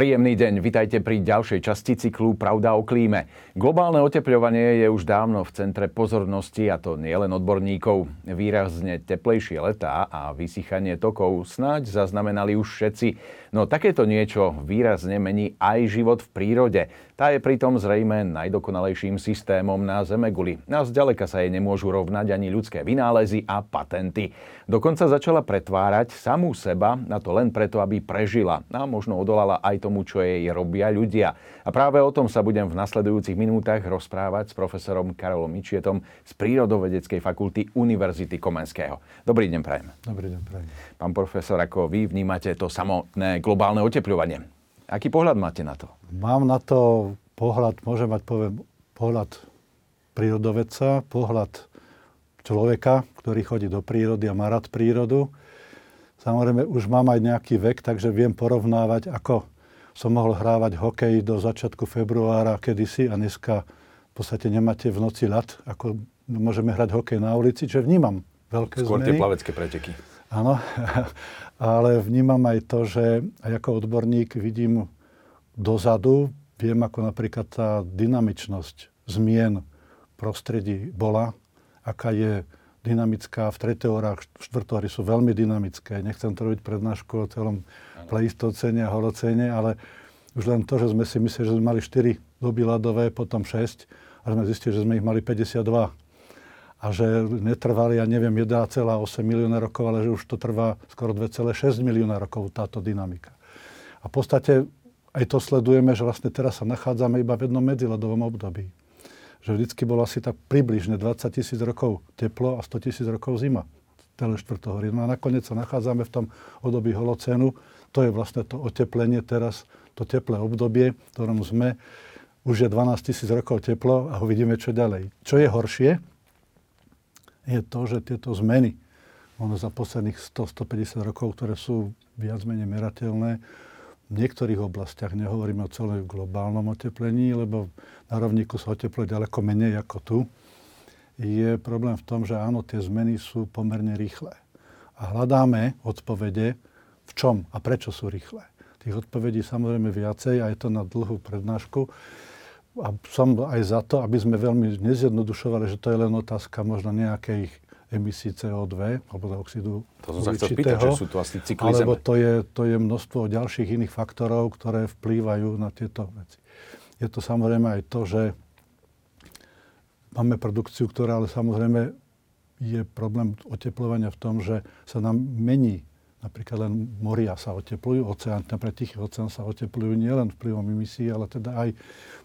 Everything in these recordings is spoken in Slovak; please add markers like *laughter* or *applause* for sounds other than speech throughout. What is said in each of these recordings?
Príjemný deň, vitajte pri ďalšej časti cyklu Pravda o klíme. Globálne oteplovanie je už dávno v centre pozornosti a to nielen odborníkov. Výrazne teplejšie letá a vysychanie tokov snáď zaznamenali už všetci. No takéto niečo výrazne mení aj život v prírode. Tá je pritom zrejme najdokonalejším systémom na Zemeguli. A zďaleka sa jej nemôžu rovnať ani ľudské vynálezy a patenty. Dokonca začala pretvárať samú seba, na to len preto, aby prežila a možno odolala aj tomu, čo jej robia ľudia. A práve o tom sa budem v nasledujúcich minútach rozprávať s profesorom Karolom Mičietom z Prírodovedeckej fakulty Univerzity Komenského. Dobrý deň, prajem. Dobrý deň, prajem. Pán profesor, ako vy vnímate to samotné globálne oteplovanie? Aký pohľad máte na to? Mám na to pohľad, môžem mať poviem, pohľad prírodovedca, pohľad človeka, ktorý chodí do prírody a má rád prírodu. Samozrejme, už mám aj nejaký vek, takže viem porovnávať, ako som mohol hrávať hokej do začiatku februára kedysi a dneska v podstate nemáte v noci ľad, ako môžeme hrať hokej na ulici, čo vnímam veľké Skôr zmeny. tie plavecké preteky. Áno, *laughs* ale vnímam aj to, že ako odborník vidím dozadu, viem ako napríklad tá dynamičnosť zmien prostredí bola, aká je dynamická, v v štvrtory sú veľmi dynamické. Nechcem to robiť prednášku o celom pleistocene a holocene, ale už len to, že sme si mysleli, že sme mali 4 doby ľadové, potom 6, a sme zistili, že sme ich mali 52 a že netrvali, ja neviem, 1,8 milióna rokov, ale že už to trvá skoro 2,6 milióna rokov táto dynamika. A v podstate aj to sledujeme, že vlastne teraz sa nachádzame iba v jednom medziledovom období. Že vždycky bolo asi tak približne 20 tisíc rokov teplo a 100 tisíc rokov zima celé štvrtohory. No a nakoniec sa nachádzame v tom období holocénu. To je vlastne to oteplenie teraz, to teplé obdobie, v ktorom sme. Už je 12 tisíc rokov teplo a uvidíme, čo ďalej. Čo je horšie, je to, že tieto zmeny, ono za posledných 100-150 rokov, ktoré sú viac menej merateľné, v niektorých oblastiach, nehovoríme o celom globálnom oteplení, lebo na rovníku sa otepluje ďaleko menej ako tu, je problém v tom, že áno, tie zmeny sú pomerne rýchle. A hľadáme odpovede, v čom a prečo sú rýchle. Tých odpovedí samozrejme viacej a je to na dlhú prednášku. A som aj za to, aby sme veľmi nezjednodušovali, že to je len otázka možno nejakej emisí CO2 alebo oxidu To som sa chcel spýtať, že sú to asi cykly alebo to je, to je množstvo ďalších iných faktorov, ktoré vplývajú na tieto veci. Je to samozrejme aj to, že máme produkciu, ktorá ale samozrejme je problém oteplovania v tom, že sa nám mení Napríklad len moria sa oteplujú, oceán, napríklad Tichý oceán sa oteplujú nielen vplyvom emisí, ale teda aj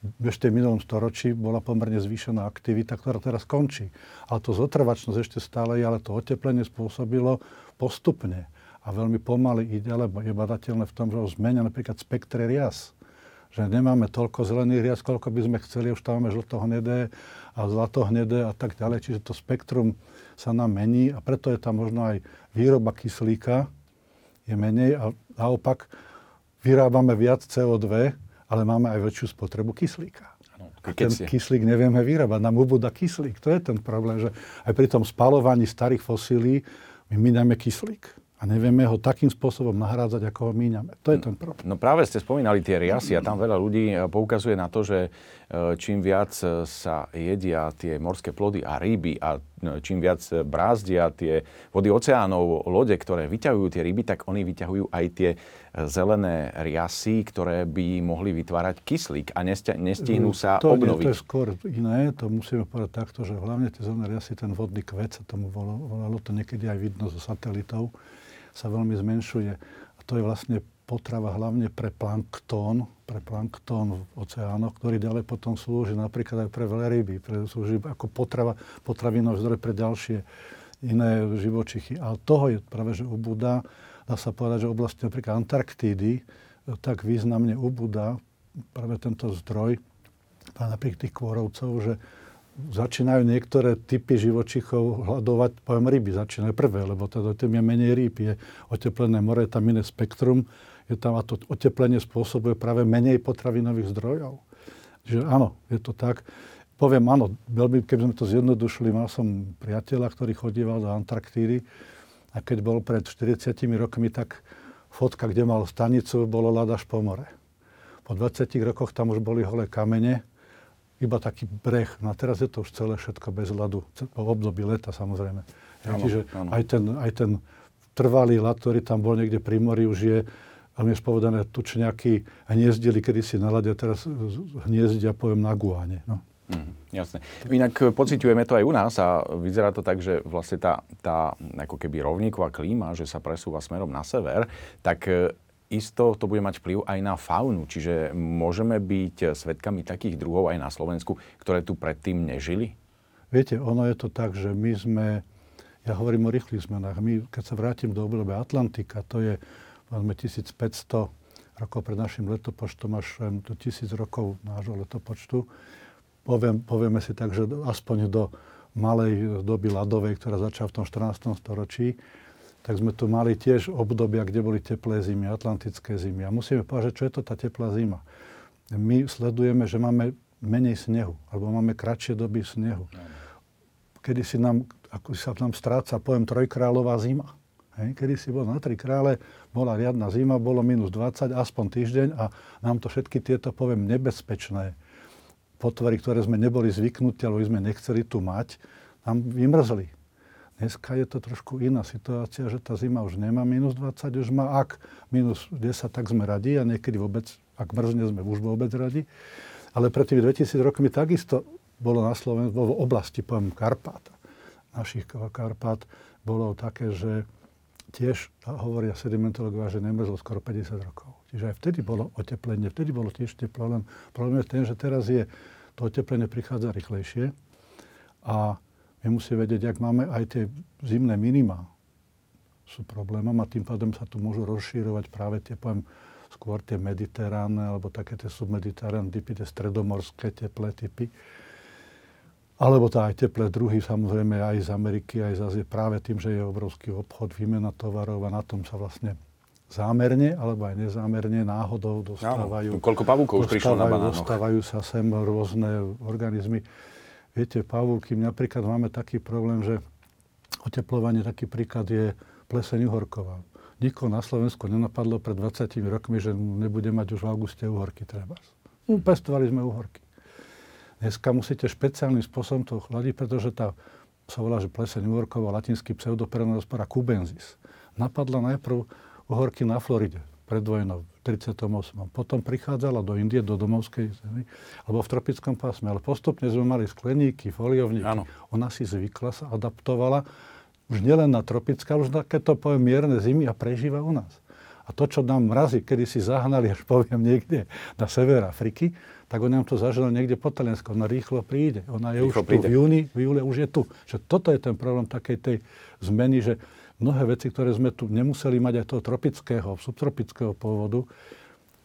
v ešte minulom storočí bola pomerne zvýšená aktivita, ktorá teraz končí. Ale to zotrvačnosť ešte stále je, ale to oteplenie spôsobilo postupne a veľmi pomaly ide, lebo je badateľné v tom, že zmenia napríklad spektre rias že nemáme toľko zelených rias, koľko by sme chceli, už tam máme žlto-hnedé a zlato-hnedé a tak ďalej. Čiže to spektrum sa nám mení a preto je tam možno aj výroba kyslíka, je menej a naopak vyrábame viac CO2, ale máme aj väčšiu spotrebu kyslíka. A ten kyslík nevieme vyrábať, nám ubúda kyslík. To je ten problém, že aj pri tom spalovaní starých fosílií my míňame kyslík a nevieme ho takým spôsobom nahrádzať, ako ho míňame. To je ten problém. No práve ste spomínali tie riasy a tam veľa ľudí eh, poukazuje na to, že eh, čím viac eh, sa jedia tie morské plody a ryby a čím viac brázdia tie vody oceánov, lode, ktoré vyťahujú tie ryby, tak oni vyťahujú aj tie zelené riasy, ktoré by mohli vytvárať kyslík a nestihnú sa to obnoviť. Nie, to je skôr iné, to musíme povedať takto, že hlavne tie zelené riasy, ten vodný kvet sa tomu volalo, to niekedy aj vidno zo satelitov, sa veľmi zmenšuje. A to je vlastne potrava hlavne pre planktón, pre planktón v oceánoch, ktorý ďalej potom slúži napríklad aj pre veľryby, pre, slúži ako potrava, potravinový zdroj pre ďalšie iné živočichy. Ale toho je práve, že ubúda, dá sa povedať, že oblasti napríklad Antarktídy e, tak významne ubúda práve tento zdroj, napríklad tých kôrovcov, že začínajú niektoré typy živočichov hľadovať, poviem ryby, začínajú prvé, lebo teda tým je menej rýb, je oteplené more, tam iné spektrum, je tam a to oteplenie spôsobuje práve menej potravinových zdrojov. Čiže áno, je to tak. Poviem áno, veľmi, keby sme to zjednodušili, mal som priateľa, ktorý chodíval do Antarktídy a keď bol pred 40 rokmi, tak fotka, kde mal stanicu, bolo ľadaš po more. Po 20 rokoch tam už boli holé kamene, iba taký breh. No a teraz je to už celé všetko bez ľadu. Po období leta samozrejme. Ano, Čiže ano. Aj, ten, aj ten trvalý ľad, ktorý tam bol niekde pri mori, už je veľmi spovedané, tučňaky hniezdili kedysi na lade, teraz hniezdia, poviem, na Guáne. No. Mm, jasne. Inak e, pociťujeme to aj u nás a vyzerá to tak, že vlastne tá, tá ako keby rovníková klíma, že sa presúva smerom na sever, tak e, isto to bude mať vplyv aj na faunu. Čiže môžeme byť svetkami takých druhov aj na Slovensku, ktoré tu predtým nežili? Viete, ono je to tak, že my sme, ja hovorím o rýchlych zmenách, my, keď sa vrátim do obdobia Atlantika, to je máme 1500 rokov pred našim letopočtom až do 1000 rokov nášho letopočtu, poviem, povieme si tak, že aspoň do malej doby ľadovej, ktorá začala v tom 14. storočí, tak sme tu mali tiež obdobia, kde boli teplé zimy, atlantické zimy. A musíme povedať, čo je to tá teplá zima. My sledujeme, že máme menej snehu, alebo máme kratšie doby snehu. Kedy si nám, ako sa nám stráca pojem trojkráľová zima. Kedy si bol na tri krále, bola riadna zima, bolo minus 20, aspoň týždeň a nám to všetky tieto, poviem, nebezpečné potvory, ktoré sme neboli zvyknutí, alebo sme nechceli tu mať, nám vymrzli. Dneska je to trošku iná situácia, že tá zima už nemá minus 20, už má ak minus 10, tak sme radi a niekedy vôbec, ak mrzne, sme už vôbec radi. Ale pred tými 2000 rokmi takisto bolo na Slovensku, v oblasti, poviem, Karpát, našich Karpát, bolo také, že tiež hovoria sedimentológovia, že nemrzlo skoro 50 rokov. Čiže aj vtedy bolo oteplenie, vtedy bolo tiež teplo, len problém je ten, že teraz je, to oteplenie prichádza rýchlejšie a my musíme vedieť, ak máme aj tie zimné minima, sú problémom a tým pádom sa tu môžu rozšírovať práve tie, poviem, skôr tie mediteránne alebo také tie submediteránne typy, tie stredomorské teplé typy. Alebo tá aj teplé druhy, samozrejme aj z Ameriky, aj z Azie, práve tým, že je obrovský obchod, výmena tovarov a na tom sa vlastne zámerne alebo aj nezámerne náhodou dostávajú. Áno, koľko pavúkov už prišlo na banánoch. Dostávajú sa sem rôzne organizmy. Viete, pavúky, napríklad máme taký problém, že oteplovanie, taký príklad je pleseň uhorková. Nikoho na Slovensku nenapadlo pred 20 rokmi, že nebude mať už v auguste uhorky treba. Pestovali sme uhorky. Dneska musíte špeciálnym spôsobom to chladiť, pretože tá sa volá, že pleseň uhorková, latinský pseudoperonospora cubensis. Napadla najprv uhorky na Floride pred vojnou, v 38. Potom prichádzala do Indie, do domovskej zemi, alebo v tropickom pásme. Ale postupne sme mali skleníky, foliovníky. Ano. Ona si zvykla, sa adaptovala už nielen na tropické, ale už na to poviem mierne zimy a prežíva u nás. A to, čo nám mrazí, kedy si zahnali, až poviem niekde na sever Afriky, tak on nám to zažilo niekde po Taliansku. Ona rýchlo príde. Ona je rýchlo už príde. tu v júni, v júle už je tu. Že toto je ten problém takej tej zmeny, že mnohé veci, ktoré sme tu nemuseli mať aj toho tropického, subtropického pôvodu,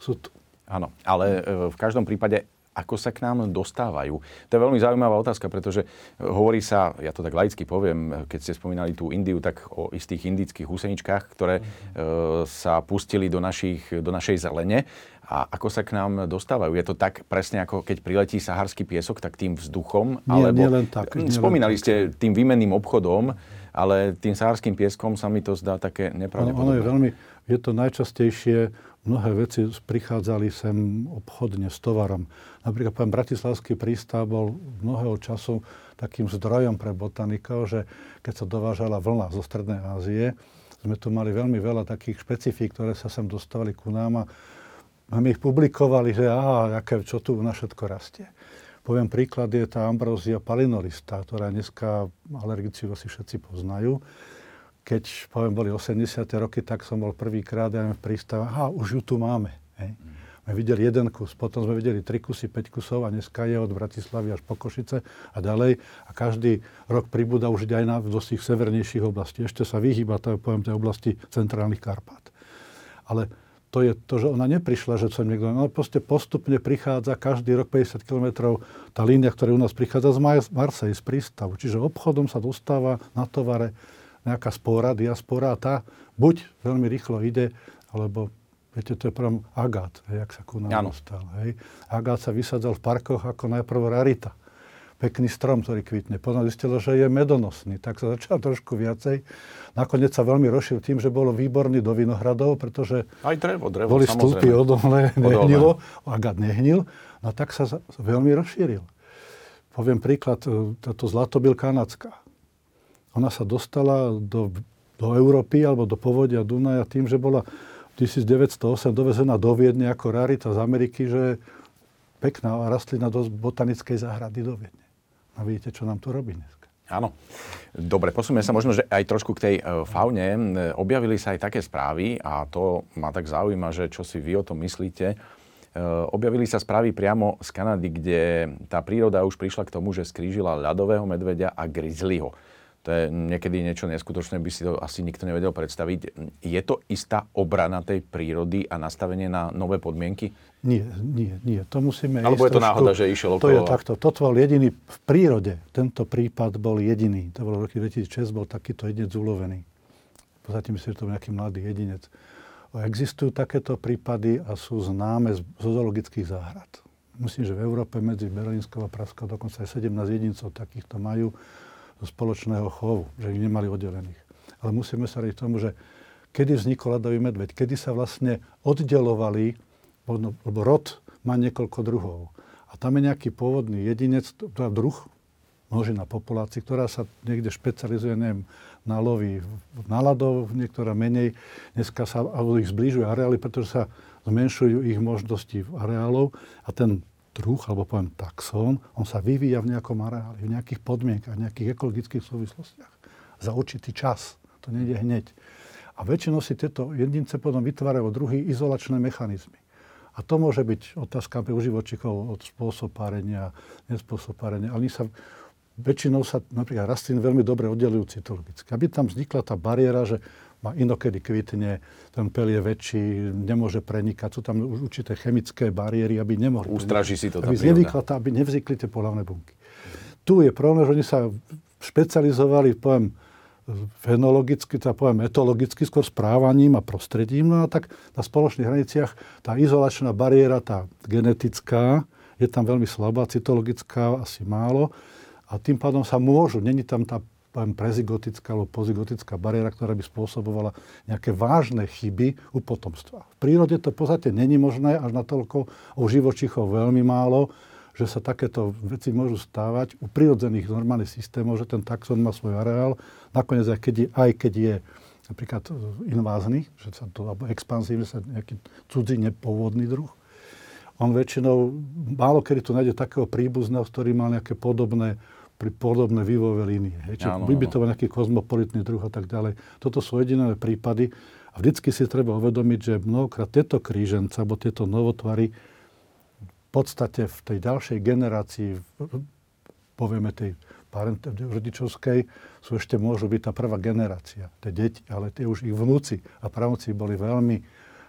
sú tu. Áno, ale e, v každom prípade ako sa k nám dostávajú? To je veľmi zaujímavá otázka, pretože hovorí sa, ja to tak laicky poviem, keď ste spomínali tú Indiu, tak o istých indických huseničkách, ktoré mm-hmm. sa pustili do, našich, do našej zelene. A ako sa k nám dostávajú? Je to tak presne ako keď priletí saharský piesok, tak tým vzduchom? Nie, alebo... nie len tak. Nie spomínali len ste tak. tým výmenným obchodom, ale tým sahárským pieskom sa mi to zdá také nepravdepodobné. Ono je veľmi, je to najčastejšie, mnohé veci prichádzali sem obchodne s tovarom. Napríklad pán Bratislavský prístav bol mnohého času takým zdrojom pre botanikov, že keď sa dovážala vlna zo Strednej Ázie, sme tu mali veľmi veľa takých špecifík, ktoré sa sem dostávali ku nám a my ich publikovali, že aha, aké, čo tu nás všetko rastie. Poviem príklad, je tá ambrózia palinolista, ktorá dneska alergici asi všetci poznajú. Keď, poviem, boli 80. roky, tak som bol prvýkrát aj v prístave, aha, už ju tu máme. Hej. Mm. My videli jeden kus, potom sme videli tri kusy, 5 kusov a dneska je od Bratislavy až po Košice a ďalej. A každý rok pribúda už aj na, do tých severnejších oblastí. Ešte sa vyhýba, to, poviem, tej oblasti centrálnych Karpát. Ale to je to, že ona neprišla, že som niekto, no proste postupne prichádza každý rok 50 km tá línia, ktorá u nás prichádza z Marsej, z prístavu. Čiže obchodom sa dostáva na tovare nejaká spora, diaspora a tá buď veľmi rýchlo ide, alebo viete, to je prvom agát, hej, jak sa ku nám dostal. Hej. Agát sa vysádzal v parkoch ako najprv rarita. pekný strom, ktorý kvitne. Potom zistilo, že je medonosný, tak sa začal trošku viacej. Nakoniec sa veľmi rozšil tým, že bolo výborný do vinohradov, pretože Aj drevo, drevo, boli samozrejme. stĺpy odolné, nehnilo, ak nehnil, no tak sa veľmi rozšíril. Poviem príklad, e, táto zlatobil kanadská. Ona sa dostala do, do Európy alebo do povodia Dunaja tým, že bola 1908 dovezená do Viedne ako rarita z Ameriky, že pekná rastlina do botanickej záhrady do Viedne. A vidíte, čo nám tu robí dneska. Áno. Dobre, posunieme sa možno, že aj trošku k tej e, faune. E, objavili sa aj také správy a to ma tak zaujíma, že čo si vy o tom myslíte. E, objavili sa správy priamo z Kanady, kde tá príroda už prišla k tomu, že skrížila ľadového medveďa a grizzlyho. To je niekedy niečo neskutočné, by si to asi nikto nevedel predstaviť. Je to istá obrana tej prírody a nastavenie na nové podmienky? Nie, nie, nie. To musíme Alebo je to náhoda, že išiel To okolo... je takto. Toto bol jediný v prírode. Tento prípad bol jediný. To bol v roku 2006, bol takýto jedinec ulovený. V podstate myslím, že to bol nejaký mladý jedinec. Existujú takéto prípady a sú známe z zoologických záhrad. Myslím, že v Európe medzi Berlínskou a Praskou dokonca aj 17 jedincov takýchto majú zo spoločného chovu, že ich nemali oddelených. Ale musíme sa rieť tomu, že kedy vznikol ľadový medveď, kedy sa vlastne oddelovali, lebo rod má niekoľko druhov. A tam je nejaký pôvodný jedinec, teda druh, množina populácií, ktorá sa niekde špecializuje, neviem, na lovy na ľadov, niektorá menej. Dneska sa ich zbližujú areály, pretože sa zmenšujú ich možnosti areálov a ten druh, alebo poviem taxón, on sa vyvíja v nejakom areáli, v nejakých podmienkach, v nejakých ekologických súvislostiach. Za určitý čas. To nejde hneď. A väčšinou si tieto jedince potom vytvárajú druhý izolačné mechanizmy. A to môže byť otázka u živočíchov od spôsob párenia, nespôsob párenia. Ale sa, väčšinou sa napríklad rastliny veľmi dobre oddelujú cytologicky. Aby tam vznikla tá bariéra, že má inokedy kvitne, ten pel je väčší, nemôže prenikať. Sú tam určité chemické bariéry, aby nemohli Ústraží si to aby, tá, aby nevznikli tie pohľavné bunky. Tu je problém, že oni sa špecializovali, poviem, fenologicky, teda poviem etologicky, skôr správaním a prostredím. No a tak na spoločných hraniciach tá izolačná bariéra, tá genetická, je tam veľmi slabá, cytologická asi málo. A tým pádom sa môžu, není tam tá poviem, prezigotická alebo pozigotická bariéra, ktorá by spôsobovala nejaké vážne chyby u potomstva. V prírode to v podstate není možné, až na toľko u živočichov veľmi málo, že sa takéto veci môžu stávať u prirodzených normálnych systémov, že ten taxon má svoj areál, nakoniec aj keď je, aj keď je napríklad invázny, že sa to, alebo expanzívne sa nejaký cudzí nepôvodný druh, on väčšinou, málo kedy tu nájde takého príbuzného, ktorý mal nejaké podobné pri podobné vývojové línie. Hej. Čiže by to bol nejaký kozmopolitný druh a tak ďalej. Toto sú jediné prípady a vždycky si treba uvedomiť, že mnohokrát tieto krížence alebo tieto novotvary v podstate v tej ďalšej generácii, povieme tej rodičovskej, sú ešte môžu byť tá prvá generácia, tie deti, ale tie už ich vnúci a pravnúci boli veľmi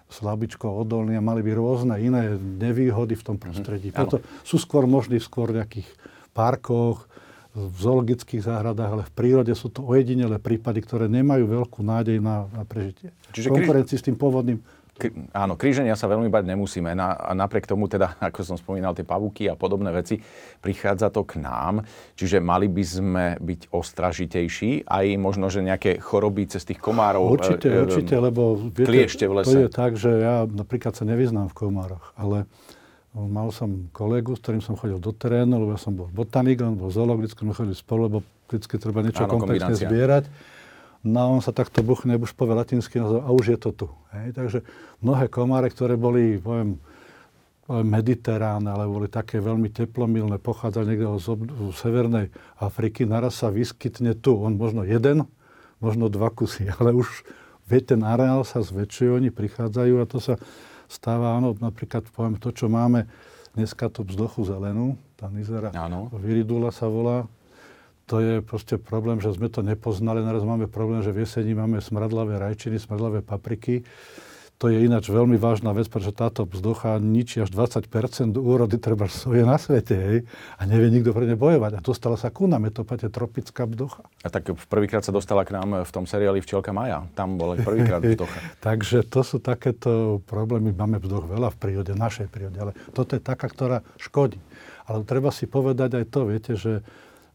slabičko odolní a mali by rôzne iné nevýhody v tom prostredí. Mm-hmm. Preto sú skôr možní skôr v nejakých parkoch, v zoologických záhradách, ale v prírode sú to ojedinelé prípady, ktoré nemajú veľkú nádej na, na prežitie. Čiže konkurencii kríž... s tým pôvodným K, áno, kríženia sa veľmi bať nemusíme. Na, a napriek tomu teda, *laughs* ako som spomínal, tie pavúky a podobné veci, prichádza to k nám. Čiže mali by sme byť ostražitejší, aj možno, že nejaké choroby cez tých komárov. Určite, e, určite, lebo viete, v lese. to je tak, že ja napríklad sa nevyznám v komároch, ale Mal som kolegu, s ktorým som chodil do terénu, lebo ja som bol botanik, on bol zoolog, vždy sme chodili spolu, lebo vždy treba niečo Áno, komplexne zbierať. No a on sa takto buchne, už povie latinsky názov, a už je to tu. Hej? Takže mnohé komáre, ktoré boli, poviem, mediteránne, ale boli také veľmi teplomilné, pochádzali niekde z, z severnej Afriky, naraz sa vyskytne tu. On možno jeden, možno dva kusy, *laughs* ale už vie, ten areál sa zväčšuje, oni prichádzajú a to sa stáva, áno, napríklad poviem to, čo máme dneska tú vzdochu zelenú, tá nizera áno. viridula sa volá, to je proste problém, že sme to nepoznali. Naraz máme problém, že v jeseni máme smradlavé rajčiny, smradlavé papriky. To je ináč veľmi vážna vec, pretože táto vzducha ničí až 20 úrody treba soje na svete, hej, a nevie nikto pre ne bojovať. A dostala sa ku nám, je to páte tropická vzducha. A tak prvýkrát sa dostala k nám v tom seriáli Včelka Maja. Tam bol prvýkrát *laughs* vzducha. Takže to sú takéto problémy. Máme vzduch veľa v prírode, našej prírode, ale toto je taká, ktorá škodí. Ale treba si povedať aj to, viete, že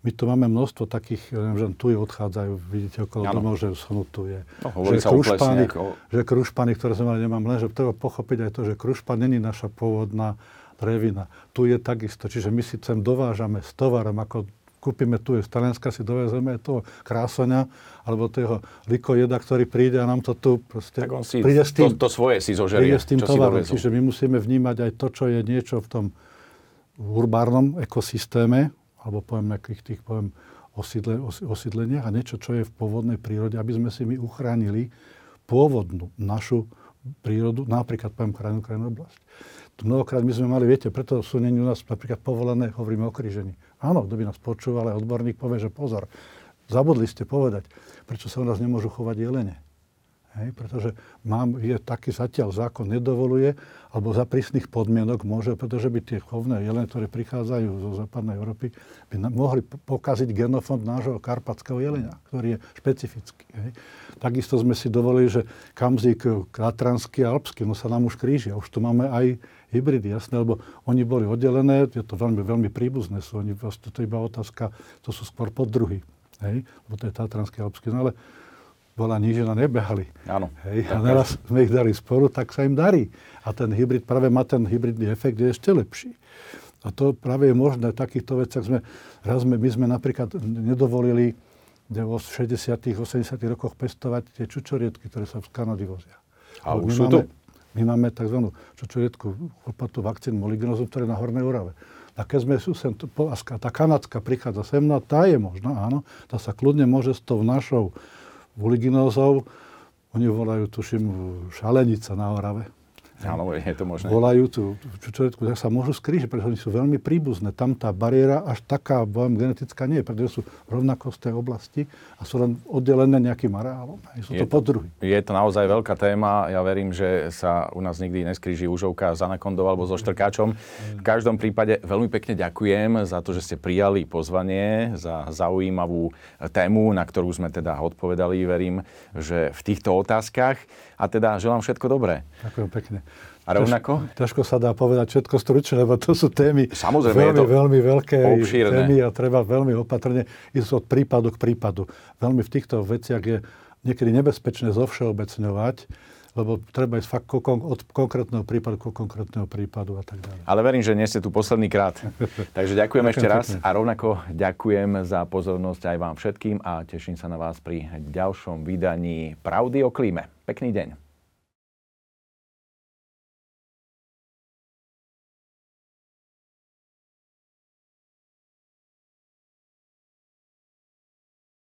my tu máme množstvo takých, ja neviem, že tu je odchádzajú, vidíte okolo ano. domov, že tu je. No, že, sa krušpany, o... že krušpany, ktoré sme mali, nemám len, že treba pochopiť aj to, že krušpan není naša pôvodná drevina. Tu je takisto, čiže my si sem dovážame s tovarom, ako kúpime tu, z Talianska si dovezeme toho krásoňa, alebo toho likojeda, ktorý príde a nám to tu proste tak on si príde s tým, to, to svoje si zožerie, príde s tým tovarom. Čiže my musíme vnímať aj to, čo je niečo v tom urbárnom ekosystéme, alebo poviem nejakých tých poviem, osídle, osídleniach a niečo, čo je v pôvodnej prírode, aby sme si my uchránili pôvodnú našu prírodu, napríklad poviem krajinu, krajinu oblasť. Mnohokrát my sme mali, viete, preto sú není u nás napríklad povolené, hovoríme o krížení. Áno, kto by nás počúval, ale odborník povie, že pozor, zabudli ste povedať, prečo sa u nás nemôžu chovať jelene. Hej, pretože mám, je taký zatiaľ zákon nedovoluje, alebo za prísnych podmienok môže, pretože by tie chovné jelene, ktoré prichádzajú zo západnej Európy, by na, mohli pokaziť genofond nášho karpatského jelenia, ktorý je špecifický. Hej. Takisto sme si dovolili, že kamzík katranský a alpský, no sa nám už krížia. Už tu máme aj hybridy, jasné, lebo oni boli oddelené, je to veľmi, veľmi príbuzné, sú oni, vlastne to je iba otázka, to sú skôr poddruhy, hej, lebo to je tatranský a alpský, no ale bola nížina, nebehali. Áno. Hej, a naraz sme ich dali spolu, tak sa im darí. A ten hybrid, práve má ten hybridný efekt, je ešte lepší. A to práve je možné. V takýchto veciach sme, raz sme, my sme napríklad nedovolili v 60 80 rokoch pestovať tie čučoriedky, ktoré sa v Kanady vozia. A už sú tu? My máme tzv. čučoriedku, chlpatú vakcín moligenozu, ktoré na Hornej Orave. A keď sme sem, tá kanadská prichádza sem, no tá je možná, áno, tá sa kľudne môže s tou našou Vuliginózov, oni volajú, tuším, šalenica na Orave. Áno, je to možné. Volajú tú čučoretku, tak sa môžu skrížiť, pretože oni sú veľmi príbuzné. Tam tá bariéra až taká, poviem, genetická nie je, pretože sú rovnako z tej oblasti a sú len oddelené nejakým areálom. Sú to, to podruhy. Je to naozaj veľká téma. Ja verím, že sa u nás nikdy neskríži užovka s anakondou alebo so štrkáčom. V každom prípade veľmi pekne ďakujem za to, že ste prijali pozvanie, za zaujímavú tému, na ktorú sme teda odpovedali. Verím, že v týchto otázkach a teda želám všetko dobré. Ďakujem pekne. A rovnako? Ťažko, sa dá povedať všetko stručne, lebo to sú témy Samozrejme, veľmi, to veľmi veľké obšírne. témy a treba veľmi opatrne ísť od prípadu k prípadu. Veľmi v týchto veciach je niekedy nebezpečné zovšeobecňovať, lebo treba ísť fakt od konkrétneho prípadu ku konkrétneho prípadu a tak ďalej. Ale verím, že nie ste tu posledný krát. *laughs* Takže ďakujem ešte raz a rovnako ďakujem za pozornosť aj vám všetkým a teším sa na vás pri ďalšom vydaní Pravdy o klíme. Pekný deň.